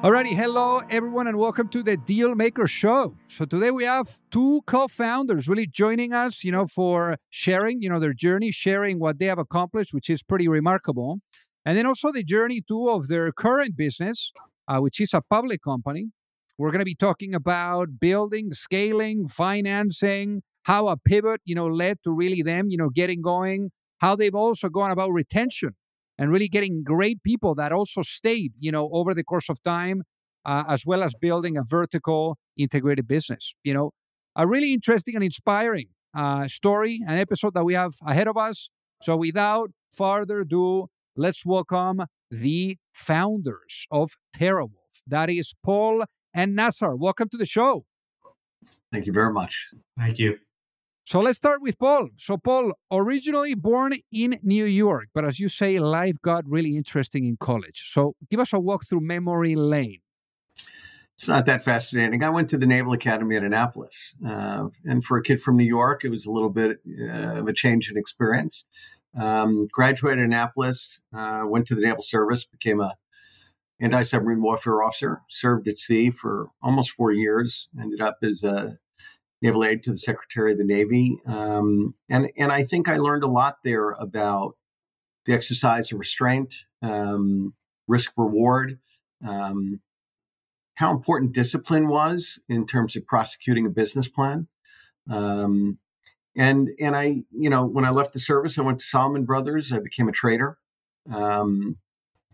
Alrighty, hello everyone, and welcome to the Deal Maker Show. So today we have two co-founders really joining us, you know, for sharing, you know, their journey, sharing what they have accomplished, which is pretty remarkable, and then also the journey too of their current business, uh, which is a public company. We're going to be talking about building, scaling, financing, how a pivot, you know, led to really them, you know, getting going, how they've also gone about retention and really getting great people that also stayed, you know, over the course of time, uh, as well as building a vertical integrated business. You know, a really interesting and inspiring uh, story, an episode that we have ahead of us. So, without further ado, let's welcome the founders of TeraWulf. That is Paul and Nazar. Welcome to the show. Thank you very much. Thank you. So let's start with Paul. So, Paul, originally born in New York, but as you say, life got really interesting in college. So, give us a walk through memory lane. It's not that fascinating. I went to the Naval Academy at Annapolis. Uh, and for a kid from New York, it was a little bit uh, of a change in experience. Um, graduated Annapolis, uh, went to the Naval Service, became a anti-submarine warfare officer, served at sea for almost four years, ended up as a naval aide to the Secretary of the Navy, um, and and I think I learned a lot there about the exercise of restraint, um, risk reward, um, how important discipline was in terms of prosecuting a business plan. Um, and and I, you know, when I left the service, I went to Salomon Brothers. I became a trader, um,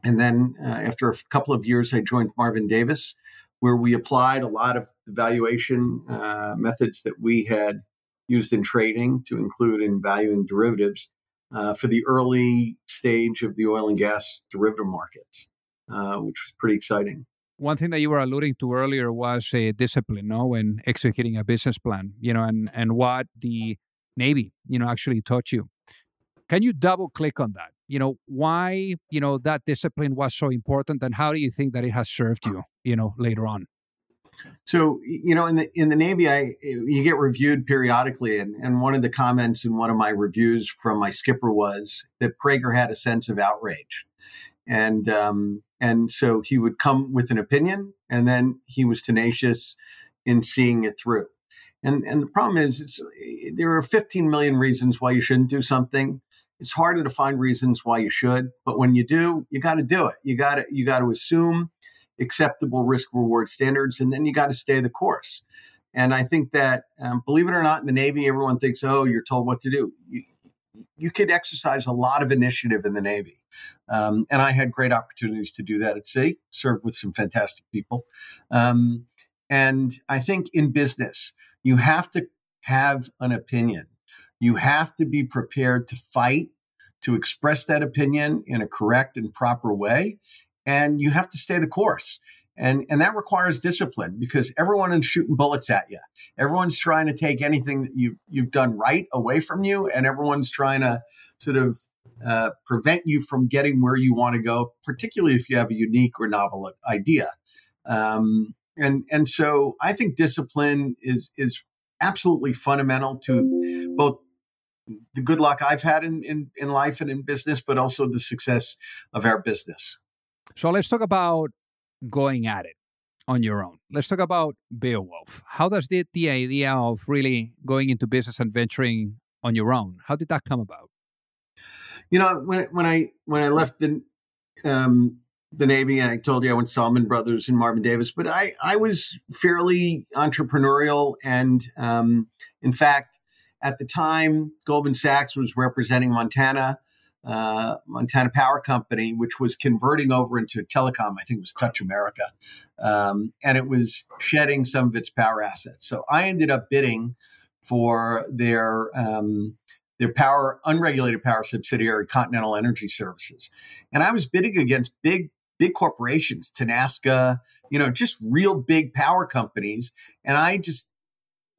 and then uh, after a couple of years, I joined Marvin Davis, where we applied a lot of valuation uh, methods that we had used in trading to include in valuing derivatives uh, for the early stage of the oil and gas derivative markets, uh, which was pretty exciting. One thing that you were alluding to earlier was a discipline, no, when executing a business plan, you know, and and what the Navy, you know, actually taught you. Can you double click on that? You know, why, you know, that discipline was so important and how do you think that it has served you, you know, later on? So, you know, in the in the Navy, I you get reviewed periodically, and, and one of the comments in one of my reviews from my skipper was that Prager had a sense of outrage, and um, and so he would come with an opinion, and then he was tenacious in seeing it through. And and the problem is, there are 15 million reasons why you shouldn't do something. It's harder to find reasons why you should, but when you do, you got to do it. You got to you got to assume acceptable risk reward standards, and then you got to stay the course. And I think that, um, believe it or not, in the Navy, everyone thinks, oh, you're told what to do. You, you could exercise a lot of initiative in the Navy. Um, and I had great opportunities to do that at sea, served with some fantastic people. Um, and I think in business, you have to have an opinion. You have to be prepared to fight, to express that opinion in a correct and proper way and you have to stay the course. And, and that requires discipline because everyone is shooting bullets at you. Everyone's trying to take anything that you, you've done right away from you, and everyone's trying to sort of uh, prevent you from getting where you want to go, particularly if you have a unique or novel idea. Um, and and so I think discipline is is absolutely fundamental to both the good luck I've had in, in, in life and in business, but also the success of our business. So let's talk about going at it on your own. Let's talk about Beowulf. How does the, the idea of really going into business and venturing on your own, how did that come about? You know, when when I when I left the um, the Navy, I told you I went to Salomon Brothers and Marvin Davis, but I I was fairly entrepreneurial, and um, in fact, at the time, Goldman Sachs was representing Montana uh, Montana Power Company, which was converting over into telecom. I think it was Touch America, um, and it was shedding some of its power assets. So I ended up bidding for their um, their power unregulated power subsidiary, Continental Energy Services, and I was bidding against big big corporations, Tenaska, you know, just real big power companies, and I just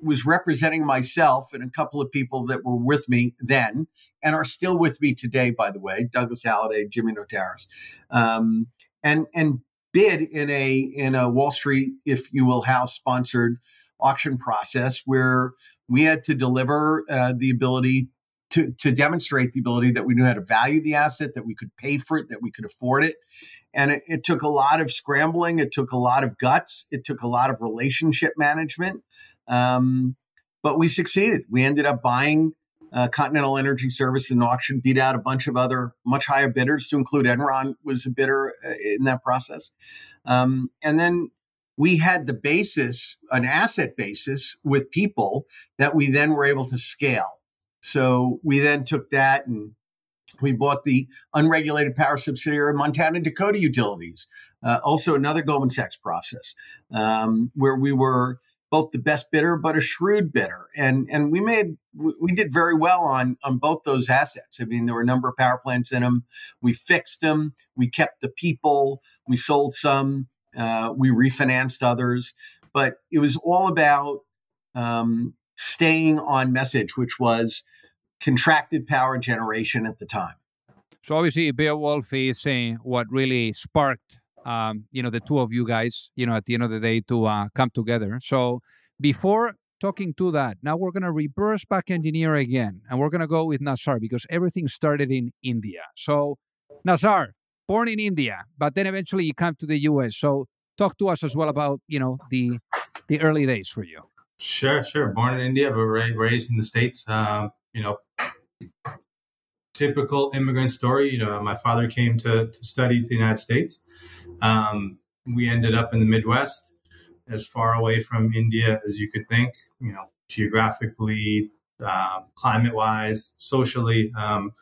was representing myself and a couple of people that were with me then and are still with me today, by the way, Douglas Halliday, Jimmy Notaris, um, and and bid in a in a Wall Street, if you will, house sponsored auction process where we had to deliver uh, the ability to, to demonstrate the ability that we knew how to value the asset, that we could pay for it, that we could afford it. And it, it took a lot of scrambling. It took a lot of guts. It took a lot of relationship management. Um, but we succeeded. We ended up buying uh, Continental Energy Service in auction, beat out a bunch of other much higher bidders, to include Enron was a bidder uh, in that process. Um, and then we had the basis, an asset basis with people that we then were able to scale. So we then took that and we bought the unregulated power subsidiary of Montana Dakota Utilities, uh, also another Goldman Sachs process, um, where we were both the best bidder but a shrewd bidder, and and we made we did very well on on both those assets. I mean, there were a number of power plants in them. We fixed them. We kept the people. We sold some. Uh, we refinanced others, but it was all about um, staying on message, which was contracted power generation at the time. So obviously, Beowulf is saying what really sparked, um, you know, the two of you guys, you know, at the end of the day to uh, come together. So before talking to that, now we're going to reverse back engineer again, and we're going to go with Nazar because everything started in India. So Nazar, born in India, but then eventually you come to the U.S. So talk to us as well about, you know, the the early days for you. Sure, sure. Born in India, but raised in the states. Um, you know, typical immigrant story. You know, my father came to, to study the United States. Um, we ended up in the Midwest, as far away from India as you could think. You know, geographically, uh, climate-wise, socially. Um,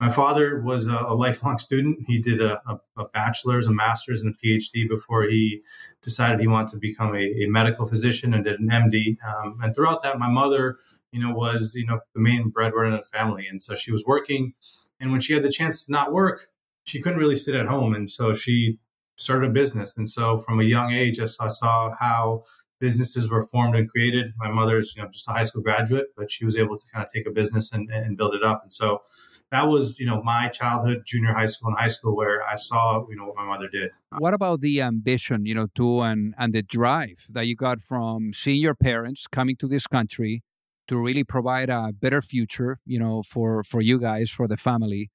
my father was a, a, lifelong student. He did a, a, a, bachelor's, a master's, and a PhD before he decided he wanted to become a, medical physician and did an MD. Um, and throughout that, my mother you know, was, you know, the main breadwinner in the family. And so she was working. And when she had the chance to not work, she couldn't really sit at home. And so she started a business. And so from a young age, I saw, how businesses were formed and created. My mother's, you know, just a high school graduate, but she was able to kind of take a business and, and build it up. And so that was, you know, my childhood, junior high school and high school where I saw, you know, what my mother did. What about the ambition, you know, to and and the drive that you got from seeing your parents coming to this country, to really provide a better future, you know, for for you guys, for the family.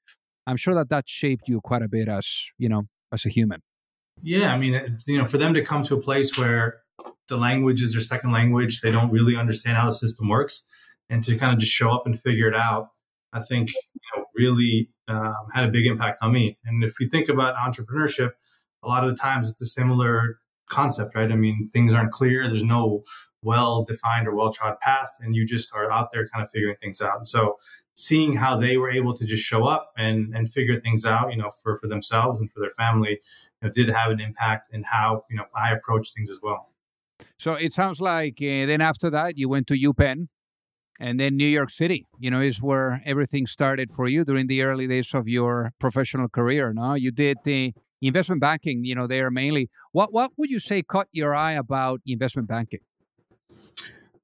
I'm sure that that shaped you quite a bit as you know as a human. Yeah, I mean, you know, for them to come to a place where the language is their second language, they don't really understand how the system works, and to kind of just show up and figure it out, I think you know, really um, had a big impact on me. And if you think about entrepreneurship, a lot of the times it's a similar concept, right? I mean, things aren't clear. There's no well defined or well trod path, and you just are out there kind of figuring things out. And so seeing how they were able to just show up and and figure things out, you know, for for themselves and for their family, know, did have an impact in how you know I approach things as well. So it sounds like uh, then after that you went to UPenn, and then New York City. You know, is where everything started for you during the early days of your professional career. Now you did the investment banking. You know, there mainly. What what would you say caught your eye about investment banking?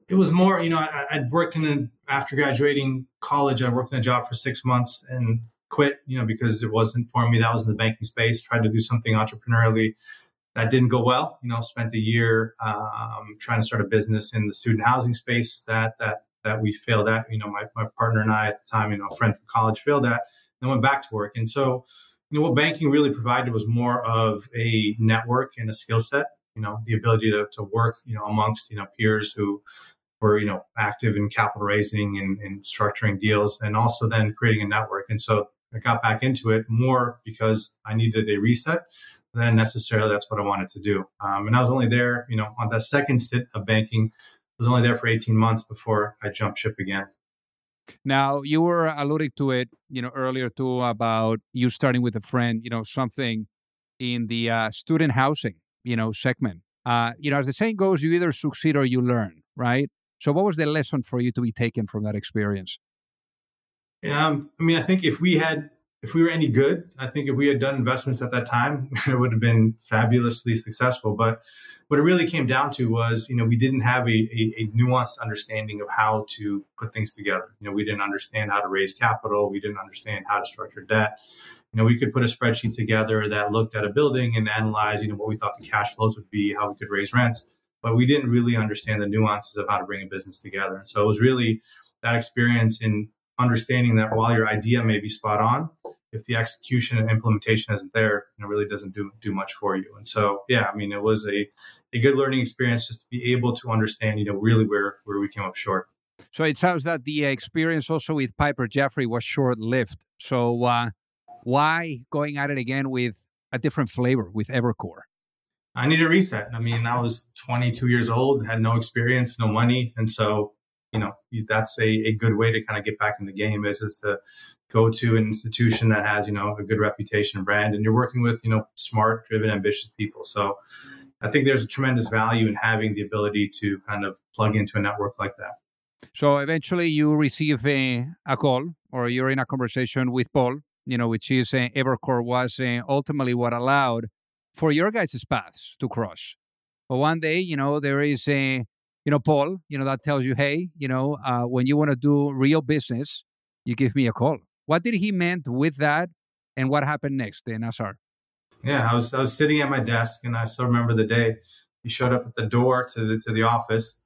it was more, you know, I, would worked in an, after graduating college, I worked in a job for six months and quit, you know, because it wasn't for me. That was in the banking space. Tried to do something entrepreneurially. That didn't go well. You know, spent a year um, trying to start a business in the student housing space. That that that we failed at. You know, my, my partner and I at the time, you know, a friend from college failed at. Then went back to work. And so, you know, what banking really provided was more of a network and a skill set. You know, the ability to to work, you know, amongst you know peers who were you know active in capital raising and, and, structuring deals and also then creating a network and so i got back into it more because i needed a reset than necessarily that's what i wanted to do. Um, and i was only there you know on the second stint of banking I was only there for 18 months before i jumped ship again. Now you were alluding to it you know earlier too about you starting with a friend you know something in the uh, student housing you know segment. Uh, you know as the saying goes you either succeed or you learn right? So, what was the lesson for you to be taken from that experience? Um, I mean, I think if we had, if we were any good, I think if we had done investments at that time, it would have been fabulously successful. But what it really came down to was, you know, we didn't have a, a, a, nuanced understanding of how to put things together. You know, we didn't understand how to raise capital. We didn't understand how to structure debt. You know, we could put a spreadsheet together that looked at a building and analyze, you know, what we thought the cash flows would be, how we could raise rents, but we didn't really understand the nuances of how to bring a business together. And so it was really that experience in understanding that while your idea may be spot on, if the execution and implementation isn't there, it really doesn't do do much for you. And so, yeah, I mean, it was a a good learning experience just to be able to understand, you know, really where where we came up short. So it sounds that the experience also with Piper Jaffray was short lived. So uh, why going at it again with a different flavor with Evercore? I need a reset. I mean, I was 22 years old, had no experience, no money, and so you know that's a, a good way to kind of get back in the game is is to go to an institution that has you know a good reputation and brand and you're working with you know smart driven ambitious people. So i think there's a tremendous value in having the ability to kind of plug into a network like that. So eventually you receive a, a call or you're in a conversation with paul you know which is uh, evercore was uh, ultimately what allowed for your guys' paths to cross. But one day you know there is a you know paul you know that tells you hey you know uh, when you want to do real business you give me a call what did he meant with that, and what happened next, in? Yeah, I was I was sitting at my desk, and I still remember the day he showed up at the door to the to the office.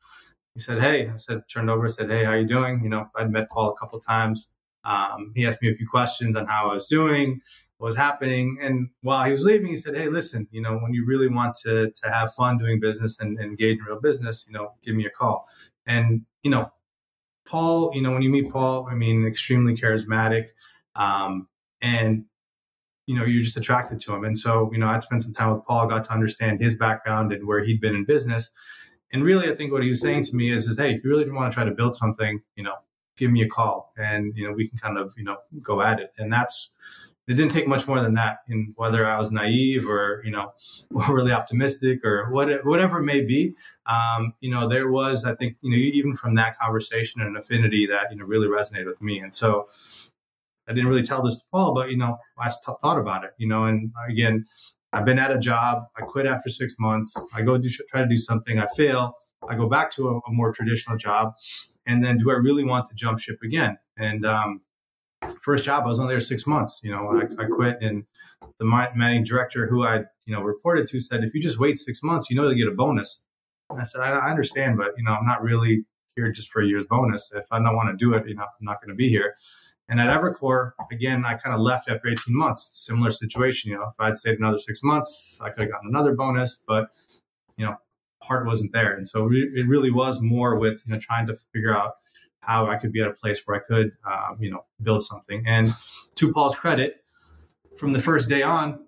He said, "Hey," I said, turned over, said, "Hey, how you doing?" You know, I'd met Paul a couple times. Um, he asked me a few questions on how I was doing, what was happening, and while he was leaving, he said, "Hey, listen, you know, when you really want to to have fun doing business and, and engage in real business, you know, give me a call." And you know, Paul, you know, when you meet Paul, I mean, extremely charismatic, um, and you know, you're just attracted to him. And so, you know, I'd spent some time with Paul, got to understand his background and where he'd been in business. And really, I think what he was saying to me is, is hey, if you really want to try to build something, you know, give me a call, and you know, we can kind of, you know, go at it. And that's it didn't take much more than that in whether I was naive or, you know, really optimistic or what, whatever it may be. Um, you know, there was, I think, you know, even from that conversation, an affinity that, you know, really resonated with me. And so I didn't really tell this to Paul, but, you know, I thought about it, you know, and again, I've been at a job. I quit after six months. I go do, try to do something. I fail. I go back to a, a more traditional job. And then do I really want to jump ship again? And, um, first job, I was only there six months. You know, I, I quit, and the managing director who I you know reported to said, if you just wait six months, you know you'll get a bonus. And I said, I, I understand, but you know, I'm not really here just for a year's bonus. If I don't want to do it, you know, I'm not going to be here. And at Evercore, again, I kind of left after 18 months. Similar situation. You know, if I'd stayed another six months, I could have gotten another bonus, but you know, heart wasn't there. And so it really was more with you know trying to figure out how I could be at a place where I could, um, you know, build something. And to Paul's credit, from the first day on,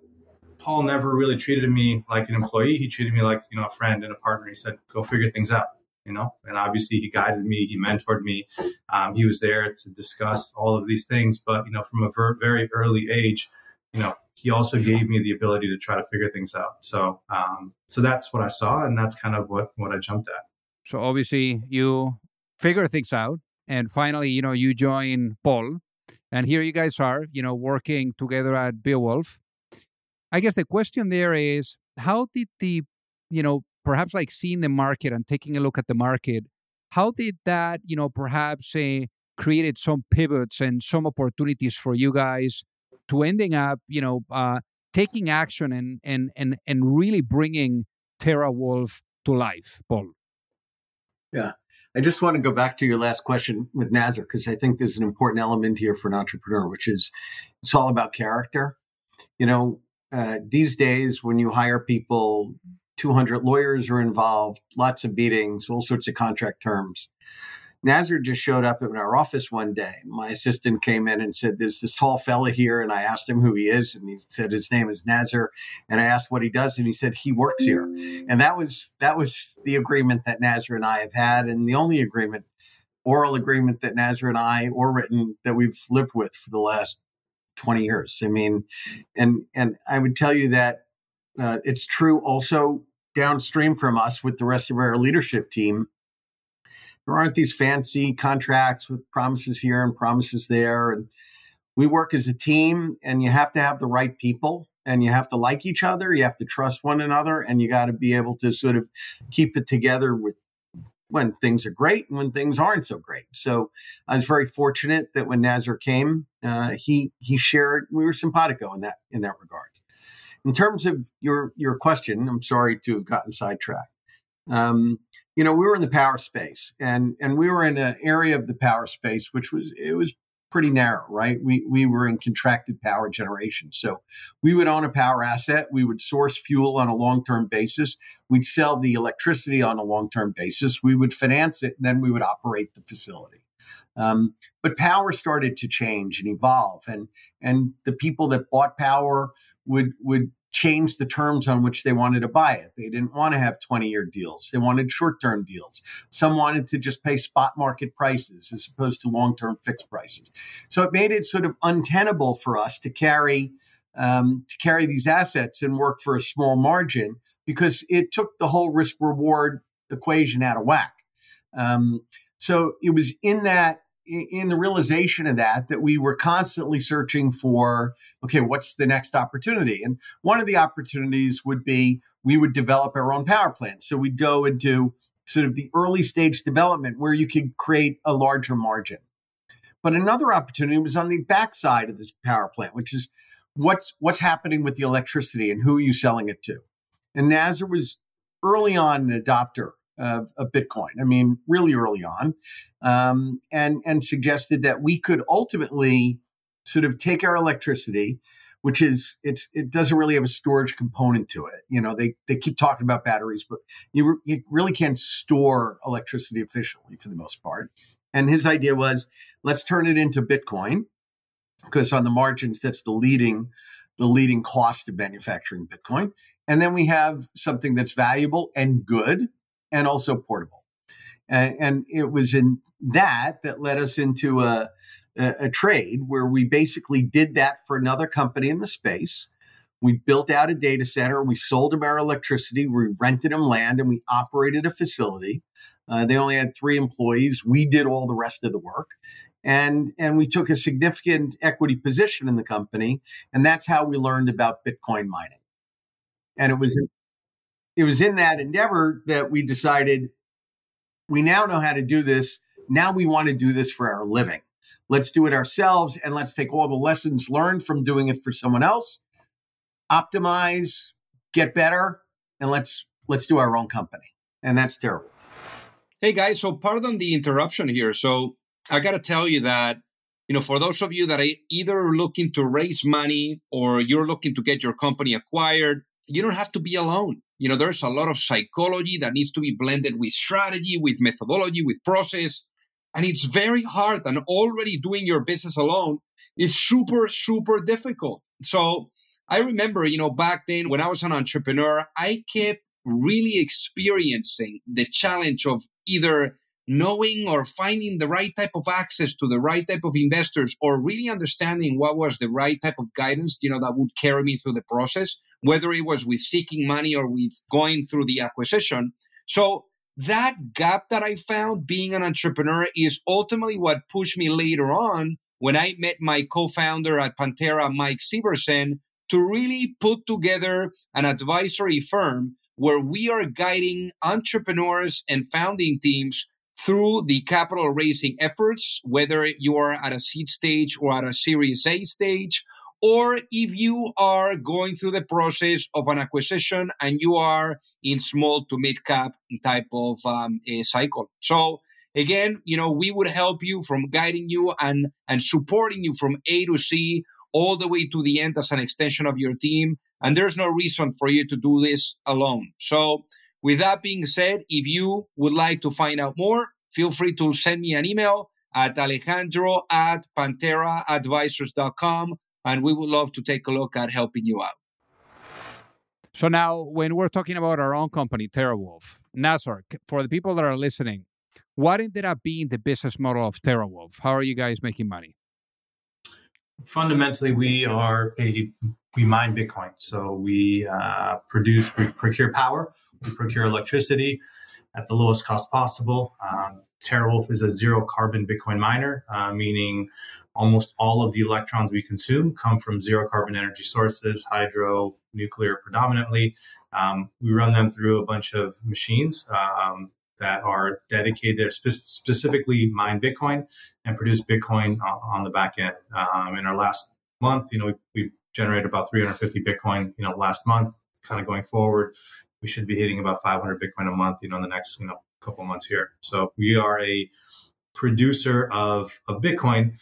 Paul never really treated me like an employee. He treated me like, you know, a friend and a partner. He said, go figure things out, you know, and obviously he guided me, he mentored me. Um, he was there to discuss all of these things. But, you know, from a ver- very early age, you know, he also gave me the ability to try to figure things out. So, um, so that's what I saw. And that's kind of what, what I jumped at. So obviously you figure things out and finally, you know, you join Paul, and here you guys are, you know, working together at Beowulf. I guess the question there is, how did the, you know, perhaps like seeing the market and taking a look at the market, how did that, you know, perhaps uh, created some pivots and some opportunities for you guys to ending up, you know, uh, taking action and and and and really bringing Terra TeraWulf to life, Paul? Yeah. I just want to go back to your last question with Nazar because I think there's an important element here for an entrepreneur, which is it's all about character. You know, uh, these days when you hire people, 200 lawyers are involved, lots of meetings, all sorts of contract terms. Nazar just showed up in our office one day. My assistant came in and said, There's this tall fella here. And I asked him who he is. And he said his name is Nazar. And I asked what he does. And he said he works here. And that was that was the agreement that Nazar and I have had, and the only agreement, oral agreement that Nazar and I, or written, that we've lived with for the last 20 years. I mean, and and I would tell you that uh, it's true also downstream from us with the rest of our leadership team there aren't these fancy contracts with promises here and promises there. And we work as a team, and you have to have the right people. and you have to like each other. You have to trust one another, and you got to be able to sort of keep it together with when things are great and when things aren't so great. So I was very fortunate that when Nazar came, uh, he he shared. We were simpatico in that in that regard. In terms of your your question, I'm sorry to have gotten sidetracked. Um, you know, we were in the power space, and and we were in an area of the power space which was it was pretty narrow, right? We we were in contracted power generation, so we would own a power asset, we would source fuel on a long term basis, we'd sell the electricity on a long term basis, we would finance it, and then we would operate the facility. Um, but power started to change and evolve, and and the people that bought power would would change the terms on which they wanted to buy it. They didn't want to have 20 year deals. They wanted short term deals. Some wanted to just pay spot market prices as opposed to long term fixed prices. So it made it sort of untenable for us to carry. Um, to carry these assets and work for a small margin because it took the whole risk reward equation out of whack. Um, so it was in that in the realization of that that we were constantly searching for okay what's the next opportunity? And one of the opportunities would be we would develop our own power plant. So we'd go into sort of the early stage development where you could create a larger margin. But another opportunity was on the backside of this power plant which is what's what's happening with the electricity and who are you selling it to? And Nazar was early on an adopter of, of Bitcoin. I mean, really early on, um, and and suggested that we could ultimately sort of take our electricity, which is it's it doesn't really have a storage component to it. You know, they they keep talking about batteries, but you re- you really can't store electricity efficiently for the most part. And his idea was let's turn it into Bitcoin because on the margins that's the leading the leading cost of manufacturing Bitcoin. And then we have something that's valuable and good and also portable. And, and it was in that that led us into a, a, a trade where we basically did that for another company in the space. We built out a data center. We sold them our electricity. We rented them land and we operated a facility. Uh, they only had three employees. We did all the rest of the work. And, and we took a significant equity position in the company. And that's how we learned about Bitcoin mining. And it was it was in that endeavor that we decided we now know how to do this. Now we want to do this for our living. Let's do it ourselves and let's take all the lessons learned from doing it for someone else, optimize, get better, and let's let's do our own company. And that's TeraWulf. Hey guys, so pardon the interruption here. So I got to tell you that you know, for those of you that are either looking to raise money or you're looking to get your company acquired, you don't have to be alone. You know, there's a lot of psychology that needs to be blended with strategy, with methodology, with process. And it's very hard. And already doing your business alone is super, super difficult. So I remember, you know, back then when I was an entrepreneur, I kept really experiencing the challenge of either knowing or finding the right type of access to the right type of investors or really understanding what was the right type of guidance you know that would carry me through the process whether it was with seeking money or with going through the acquisition. So that gap that i found being an entrepreneur is ultimately what pushed me later on when i met my co-founder at panthera mike Sieversen, to really put together an advisory firm where we are guiding entrepreneurs and founding teams through the capital raising efforts, whether you are at a seed stage or at a Series A stage, or if you are going through the process of an acquisition and you are in small to mid cap type of um, cycle. So again, you know, we would help you from guiding you and and supporting you from A to C all the way to the end as an extension of your team. And there's no reason for you to do this alone. So with that being said, if you would like to find out more, feel free to send me an email at alejandro at pantheraadvisors.com and we would love to take a look at helping you out. So now, when we're talking about our own company, TeraWulf, Nazar, for the people that are listening, what ended up being the business model of TeraWulf? How are you guys making money? Fundamentally, we are a we mine Bitcoin. So we uh, produce, we procure power, we procure electricity at the lowest cost possible. Um, TeraWulf is a zero carbon Bitcoin miner, uh, meaning almost all of the electrons we consume come from zero carbon energy sources, hydro, nuclear predominantly. Um, we run them through a bunch of machines um, that are dedicated, spe- specifically mine Bitcoin and produce Bitcoin on, on the back end. Um, in our last month, you know, we, we generated about 350 Bitcoin, you know, last month. Kind of going forward, we should be hitting about 500 Bitcoin a month, you know, in the next, you know, couple months here. So we are a producer of, of Bitcoin.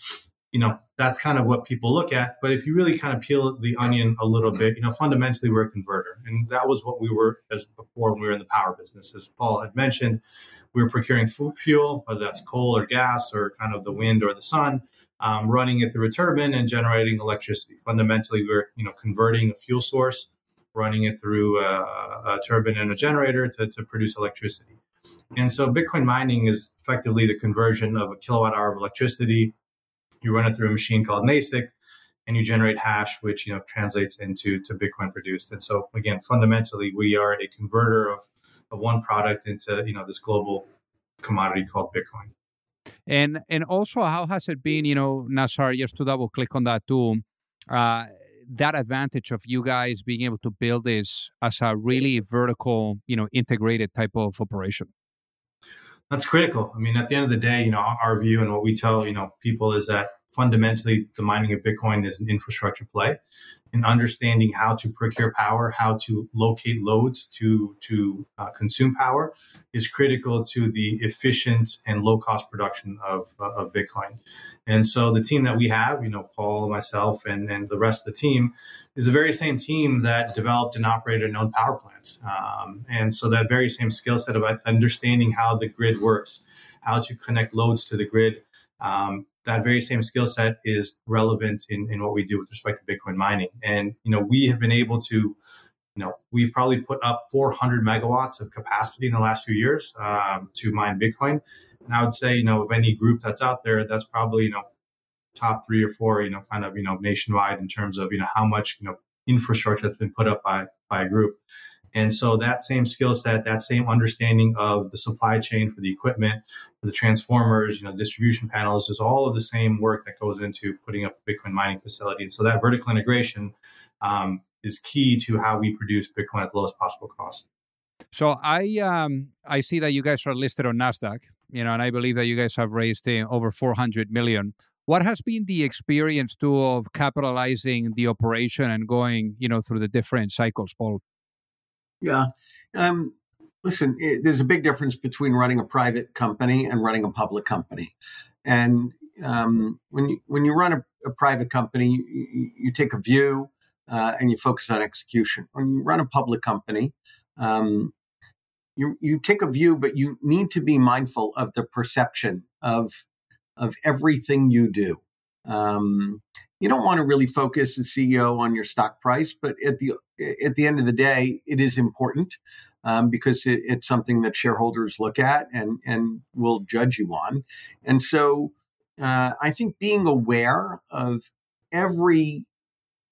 You know, that's kind of what people look at. But if you really kind of peel the onion a little bit, you know, fundamentally we're a converter. And that was what we were as before when we were in the power business. As Paul had mentioned, we were procuring fuel, whether that's coal or gas or kind of the wind or the sun, um, running it through a turbine and generating electricity. Fundamentally, we're, you know, converting a fuel source, running it through a, a turbine and a generator to, to produce electricity. And so Bitcoin mining is effectively the conversion of a kilowatt hour of electricity. You run it through a machine called ASIC and you generate hash, which you know translates into to Bitcoin produced. And so again, fundamentally, we are a converter of, of one product into you know this global commodity called Bitcoin. And and also, how has it been? You know, Nazar, just to double click on that too. Uh, that advantage of you guys being able to build this as a really vertical, you know, integrated type of operation that's critical. I mean, at the end of the day, you know, our view and what we tell, you know, people is that fundamentally the mining of Bitcoin is an infrastructure play in understanding how to procure power, how to locate loads to to uh, consume power is critical to the efficient and low cost production of, uh, of Bitcoin. And so the team that we have, you know, Paul, myself, and, and the rest of the team is the very same team that developed and operated and owned power plants. Um, and so that very same skill set of understanding how the grid works, how to connect loads to the grid, um, that very same skill set is relevant in, in what we do with respect to Bitcoin mining. And, you know, we have been able to, you know, we've probably put up 400 megawatts of capacity in the last few years um, to mine Bitcoin. And I would say, you know, of any group that's out there, that's probably, you know, top three or four, you know, kind of, you know, nationwide in terms of, you know, how much, you know, infrastructure that's been put up by, by a group. And so that same skill set, that same understanding of the supply chain for the equipment, for the transformers, you know, distribution panels, is all of the same work that goes into putting up a Bitcoin mining facility. And so that vertical integration um, is key to how we produce Bitcoin at the lowest possible cost. So I um, I see that you guys are listed on Nasdaq, you know, and I believe that you guys have raised uh, over 400 million. What has been the experience too of capitalizing the operation and going, you know, through the different cycles, Paul? Yeah. Um, listen, it, there's a big difference between running a private company and running a public company. And um, when you when you run a, a private company, you, you, take a view uh, and you focus on execution. When you run a public company, um, you you take a view, but you need to be mindful of the perception of of everything you do. Um, you don't want to really focus as CEO on your stock price, but at the at the end of the day, it is important um, because it, it's something that shareholders look at and and will judge you on. And so, uh, I think being aware of every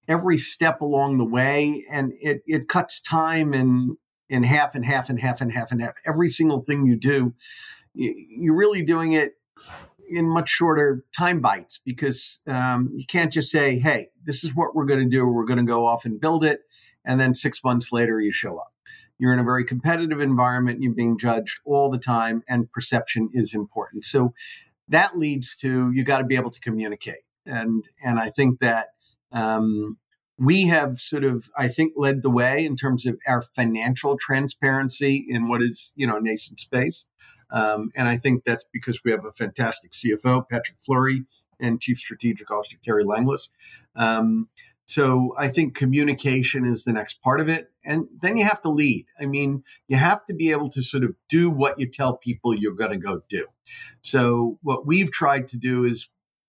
every step along the way, and it it cuts time in in half and half and half and half and half. Every single thing you do, you're really doing it in much shorter time bites because um, you can't just say, "Hey, this is what we're going to do. We're going to go off and build it," and then six months later you show up. You're in a very competitive environment. You're being judged all the time, and perception is important. So that leads to you got to be able to communicate, and and I think that um, we have sort of I think led the way in terms of our financial transparency in what is you know nascent space. Um, and I think that's because we have a fantastic CFO, Patrick Fleury, and Chief Strategic Officer, Kerri Langlais. Um, so I think communication is the next part of it. And then you have to lead. I mean, you have to be able to sort of do what you tell people you're going to go do. So what we've tried to do is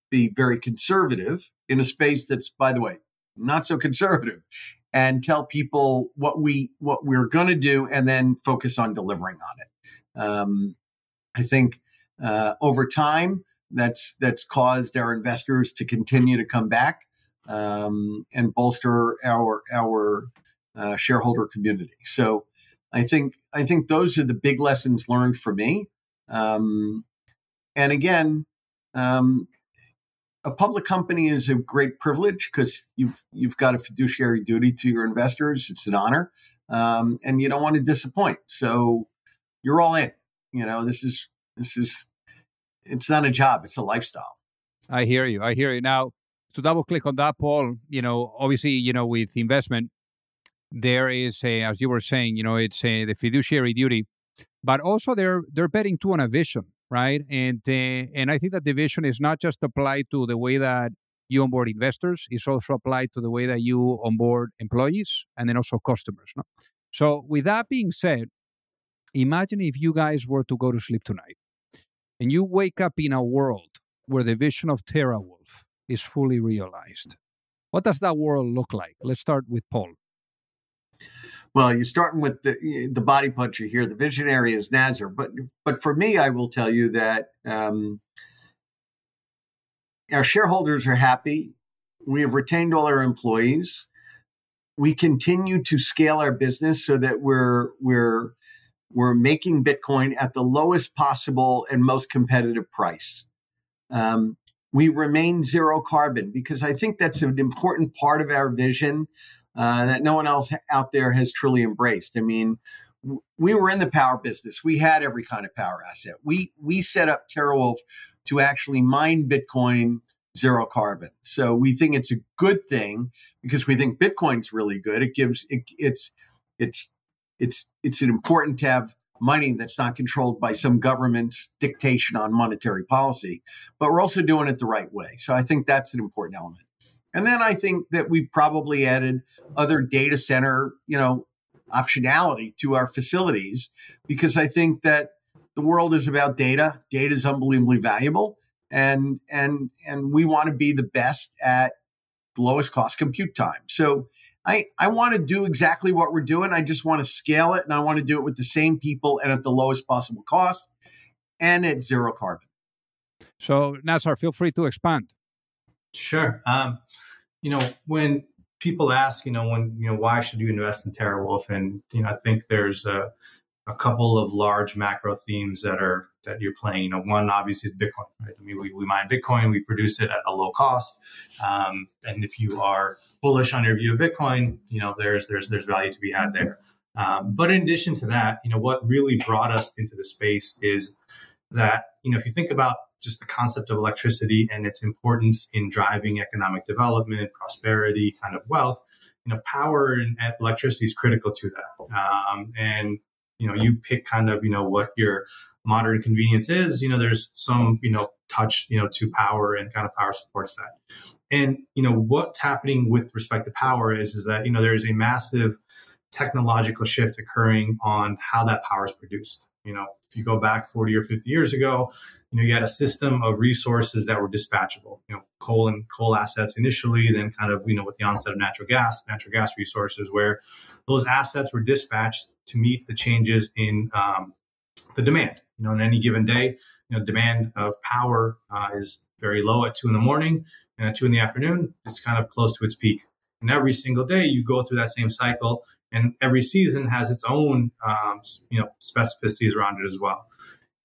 be very conservative in a space that's, by the way, not so conservative and tell people what we what we're going to do and then focus on delivering on it um, I think uh, over time, that's that's caused our investors to continue to come back um, and bolster our our uh, shareholder community. So I think I think those are the big lessons learned for me. Um, and again, um, a public company is a great privilege because you've you've got a fiduciary duty to your investors. It's an honor, um, and you don't want to disappoint. So you're all in. You know, this is this is it's not a job; it's a lifestyle. I hear you. I hear you. Now, to double click on that, Paul. You know, obviously, you know, with investment, there is a, as you were saying, you know, it's a, the fiduciary duty, but also they're they're betting too on a vision right? And uh, and I think that the vision is not just applied to the way that you onboard investors; it's also applied to the way that you onboard employees and then also customers. No? So, with that being said, imagine if you guys were to go to sleep tonight and you wake up in a world where the vision of TeraWulf is fully realized. What does that world look like? Let's start with Paul. Well, you're starting with the the body puncher here. The visionary is Nazar, but but for me, I will tell you that um, our shareholders are happy. We have retained all our employees. We continue to scale our business so that we're we're we're making Bitcoin at the lowest possible and most competitive price. Um, we remain zero carbon because I think that's an important part of our vision uh, that no one else out there has truly embraced. I mean, we were in the power business. We had every kind of power asset. We we set up TeraWulf to actually mine Bitcoin zero carbon. So we think it's a good thing because we think Bitcoin's really good. It gives it, it's it's it's it's important to have money that's not controlled by some government's dictation on monetary policy, but we're also doing it the right way. So I think that's an important element. And then I think that we probably added other data center, you know, optionality to our facilities because I think that the world is about data. Data is unbelievably valuable, and and and we want to be the best at the lowest cost compute time. So I I want to do exactly what we're doing. I just want to scale it, and I want to do it with the same people and at the lowest possible cost, and at zero carbon. So Nazar, feel free to expand. Sure. Um, you know, when people ask, you know, when you know why should you invest in TeraWulf, and you know, I think there's a, a couple of large macro themes that are that you're playing. You know, one obviously is Bitcoin. Right? I mean, we, we mine Bitcoin, we produce it at a low cost, um, and if you are bullish on your view of Bitcoin, you know, there's there's there's value to be had there. Um, but in addition to that, you know, what really brought us into the space is that you know if you think about just the concept of electricity and its importance in driving economic development, prosperity, kind of wealth, you know, power and electricity is critical to that. Um, and you know, you pick kind of you know what your modern convenience is. You know, there's some you know touch you know to power and kind of power supports that. And you know what's happening with respect to power is is that you know there is a massive technological shift occurring on how that power is produced. You know, if you go back 40 or 50 years ago, you know, you had a system of resources that were dispatchable, you know, coal and coal assets initially, then kind of, you know, with the onset of natural gas, natural gas resources, where those assets were dispatched to meet the changes in um, the demand. You know, on any given day, you know, demand of power uh, is very low at two in the morning, and at two in the afternoon, it's kind of close to its peak. And every single day, you go through that same cycle and every season has its own um, you know specificities around it as well.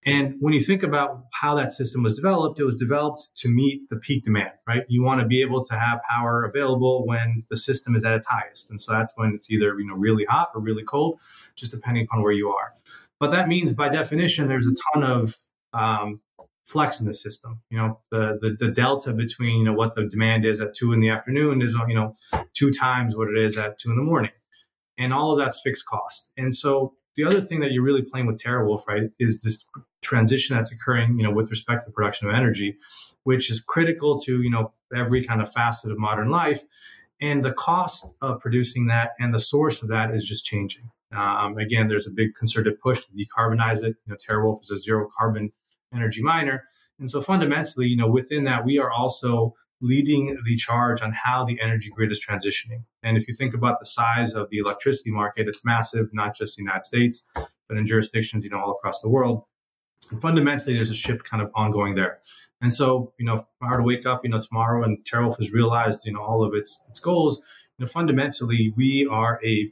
And when you think about how that system was developed, it was developed to meet the peak demand, right? You want to be able to have power available when the system is at its highest. And so that's when it's either, you know, really hot or really cold, just depending upon where you are. But that means by definition, there's a ton of um, flex in the system. You know, the, the, the delta between, you know, what the demand is at two in the afternoon is, you know, two times what it is at two in the morning and all of that's fixed cost. And so the other thing that you're really playing with TeraWulf, right, is this transition that's occurring, you know, with respect to production of energy, which is critical to, you know, every kind of facet of modern life. And the cost of producing that and the source of that is just changing. Um, again, there's a big concerted push to decarbonize it. You know, TeraWulf is a zero carbon energy miner. And so fundamentally, you know, within that, we are also leading the charge on how the energy grid is transitioning. And if you think about the size of the electricity market, it's massive, not just the United States, but in jurisdictions, you know, all across the world. And fundamentally, there's a shift kind of ongoing there. And so, you know, if I were to wake up, you know, tomorrow and TeraWulf has realized, you know, all of its its goals, you know, fundamentally, we are a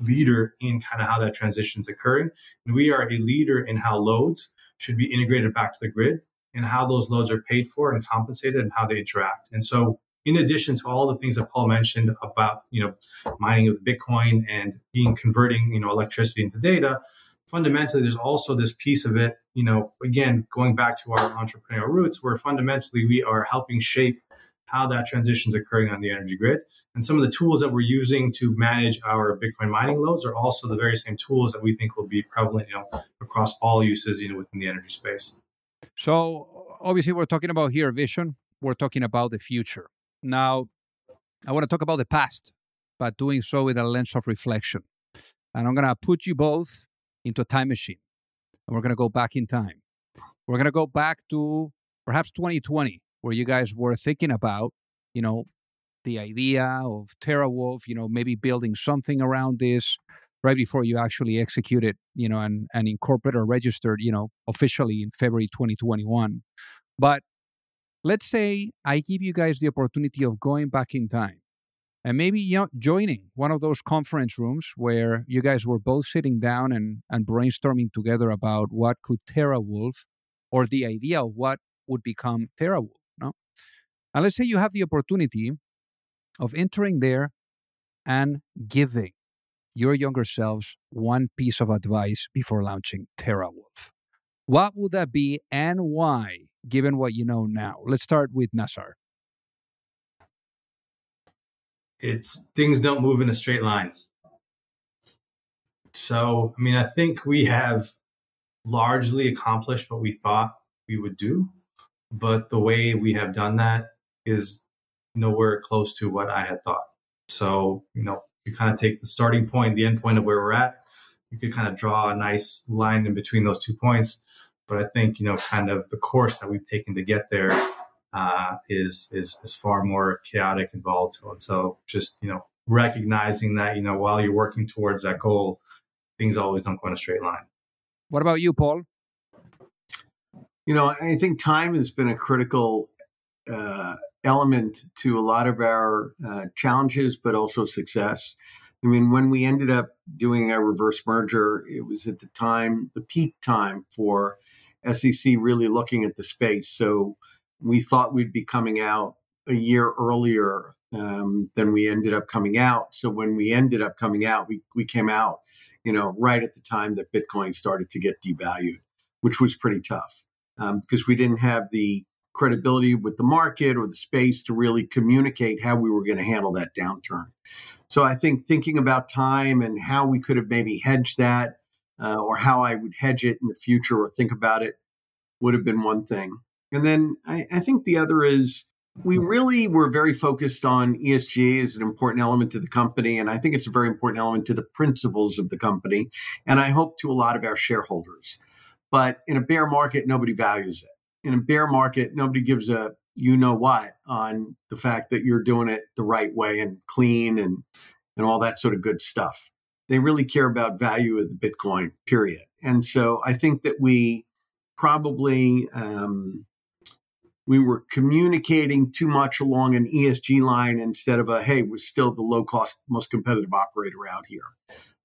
leader in kind of how that transition is occurring. And we are a leader in how loads should be integrated back to the grid and how those loads are paid for and compensated and how they interact. And so in addition to all the things that Paul mentioned about, you know, mining of Bitcoin and being converting, you know, electricity into data, fundamentally there's also this piece of it, you know, again, going back to our entrepreneurial roots, where fundamentally we are helping shape how that transition is occurring on the energy grid. And some of the tools that we're using to manage our Bitcoin mining loads are also the very same tools that we think will be prevalent, you know, across all uses, you know, within the energy space. So obviously we're talking about here vision, we're talking about the future. Now, I want to talk about the past, but doing so with a lens of reflection. And I'm going to put you both into a time machine. And we're going to go back in time. We're going to go back to perhaps 2020, where you guys were thinking about, you know, the idea of TeraWulf, you know, maybe building something around this right before you actually execute it, you know, and, and incorporate or registered, you know, officially in February 2021. But let's say I give you guys the opportunity of going back in time and maybe you know, joining one of those conference rooms where you guys were both sitting down and, and brainstorming together about what could TeraWulf or the idea of what would become TeraWulf. No? And let's say you have the opportunity of entering there and giving your younger selves one piece of advice before launching TeraWulf. What would that be and why? given what you know now? Let's start with Nazar. It's things don't move in a straight line. So, I mean, I think we have largely accomplished what we thought we would do, but the way we have done that is nowhere close to what I had thought. So, you know, you kind of take the starting point, the end point of where we're at, you could kind of draw a nice line in between those two points but I think you know, kind of the course that we've taken to get there uh, is is is far more chaotic and volatile. And so, just you know, recognizing that you know, while you're working towards that goal, things always don't go in a straight line. What about you, Paul? You know, I think time has been a critical uh, element to a lot of our uh, challenges, but also success. I mean, when we ended up doing a reverse merger, it was at the time, the peak time for SEC really looking at the space. So we thought we'd be coming out a year earlier um, than we ended up coming out. So when we ended up coming out, we, we came out, you know, right at the time that Bitcoin started to get devalued, which was pretty tough um, because we didn't have the credibility with the market or the space to really communicate how we were going to handle that downturn. So I think thinking about time and how we could have maybe hedged that uh, or how I would hedge it in the future or think about it would have been one thing. And then I, I think the other is we really were very focused on ESG as an important element to the company. And I think it's a very important element to the principles of the company. And I hope to a lot of our shareholders. But in a bear market, nobody values it. In a bear market, nobody gives a you know what on the fact that you're doing it the right way and clean and and all that sort of good stuff. They really care about value of the Bitcoin, period. And so I think that we probably um, we were communicating too much along an ESG line instead of a hey, we're still the low cost, most competitive operator out here.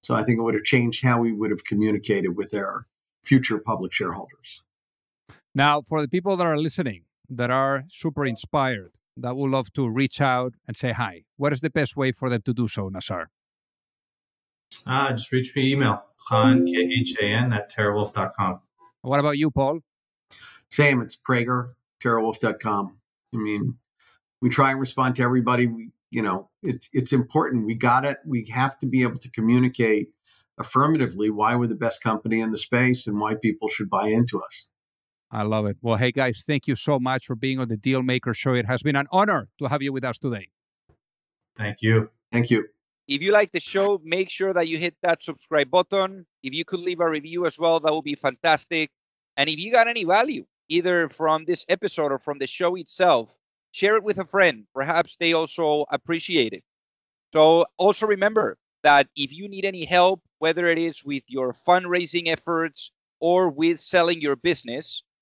So I think it would have changed how we would have communicated with our future public shareholders. Now, for the people that are listening, that are super inspired that would love to reach out and say hi, what is the best way for them to do so, Nazar? Uh, just reach me email, Khan, K-H-A-N, at terawulf.com. What about you, Paul? Same. It's Prager, terawulf.com. I mean, we try and respond to everybody. We, you know, it's it's important. We got it. We have to be able to communicate affirmatively why we're the best company in the space and why people should buy into us. I love it. Well, hey guys, thank you so much for being on the Deal Maker Show. It has been an honor to have you with us today. Thank you. Thank you. If you like the show, make sure that you hit that subscribe button. If you could leave a review as well, that would be fantastic. And if you got any value, either from this episode or from the show itself, share it with a friend. Perhaps they also appreciate it. So also remember that if you need any help, whether it is with your fundraising efforts or with selling your business,